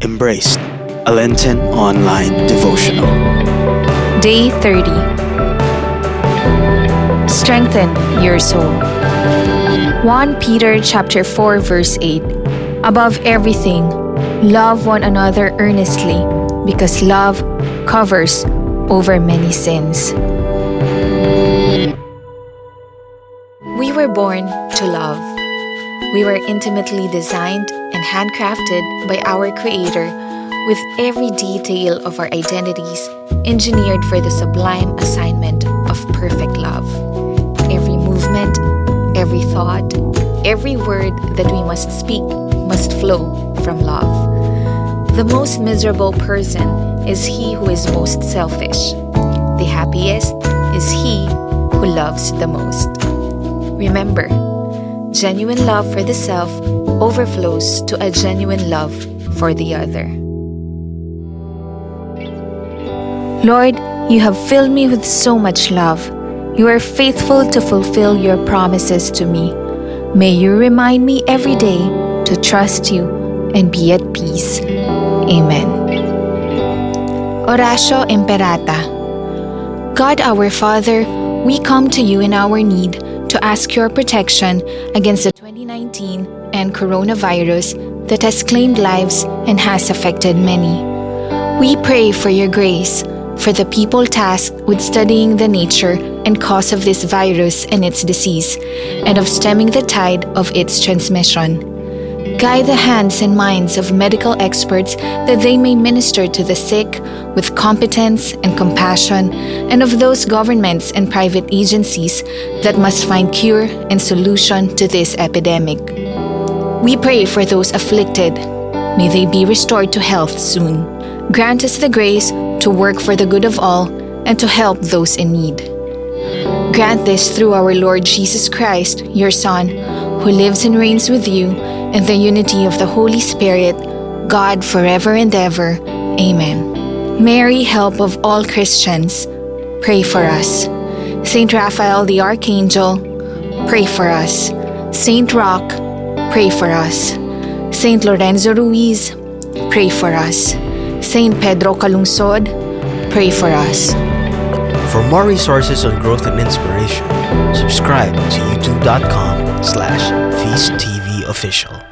Embraced, a Lenten online devotional. Day 30. Strengthen your soul. 1 Peter chapter 4 verse 8. Above everything, love one another earnestly, because love covers over many sins. We were born to love. We were intimately designed and handcrafted by our Creator with every detail of our identities engineered for the sublime assignment of perfect love. Every movement, every thought, every word that we must speak must flow from love. The most miserable person is he who is most selfish. The happiest is he who loves the most. Remember, genuine love for the self overflows to a genuine love for the other. Lord, you have filled me with so much love. You are faithful to fulfill your promises to me. May you remind me every day to trust you and be at peace. Amen. Oratio Imperata God our Father, we come to you in our need to ask your protection against the 2019 and coronavirus that has claimed lives and has affected many. We pray for your grace for the people tasked with studying the nature and cause of this virus and its disease, and of stemming the tide of its transmission. Guide the hands and minds of medical experts that they may minister to the sick with competence and compassion, and of those governments and private agencies that must find cure and solution to this epidemic. We pray for those afflicted. May they be restored to health soon. Grant us the grace to work for the good of all and to help those in need. Grant this through our Lord Jesus Christ, your Son, who lives and reigns with you in the unity of the Holy Spirit, God forever and ever. Amen. Mary, help of all Christians, pray for us. Saint Raphael the Archangel, pray for us. Saint Roch, pray for us. Saint Lorenzo Ruiz, pray for us. Saint Pedro Calungsod, pray for us. For more resources on growth and inspiration, subscribe to youtube.com slash feasttv official.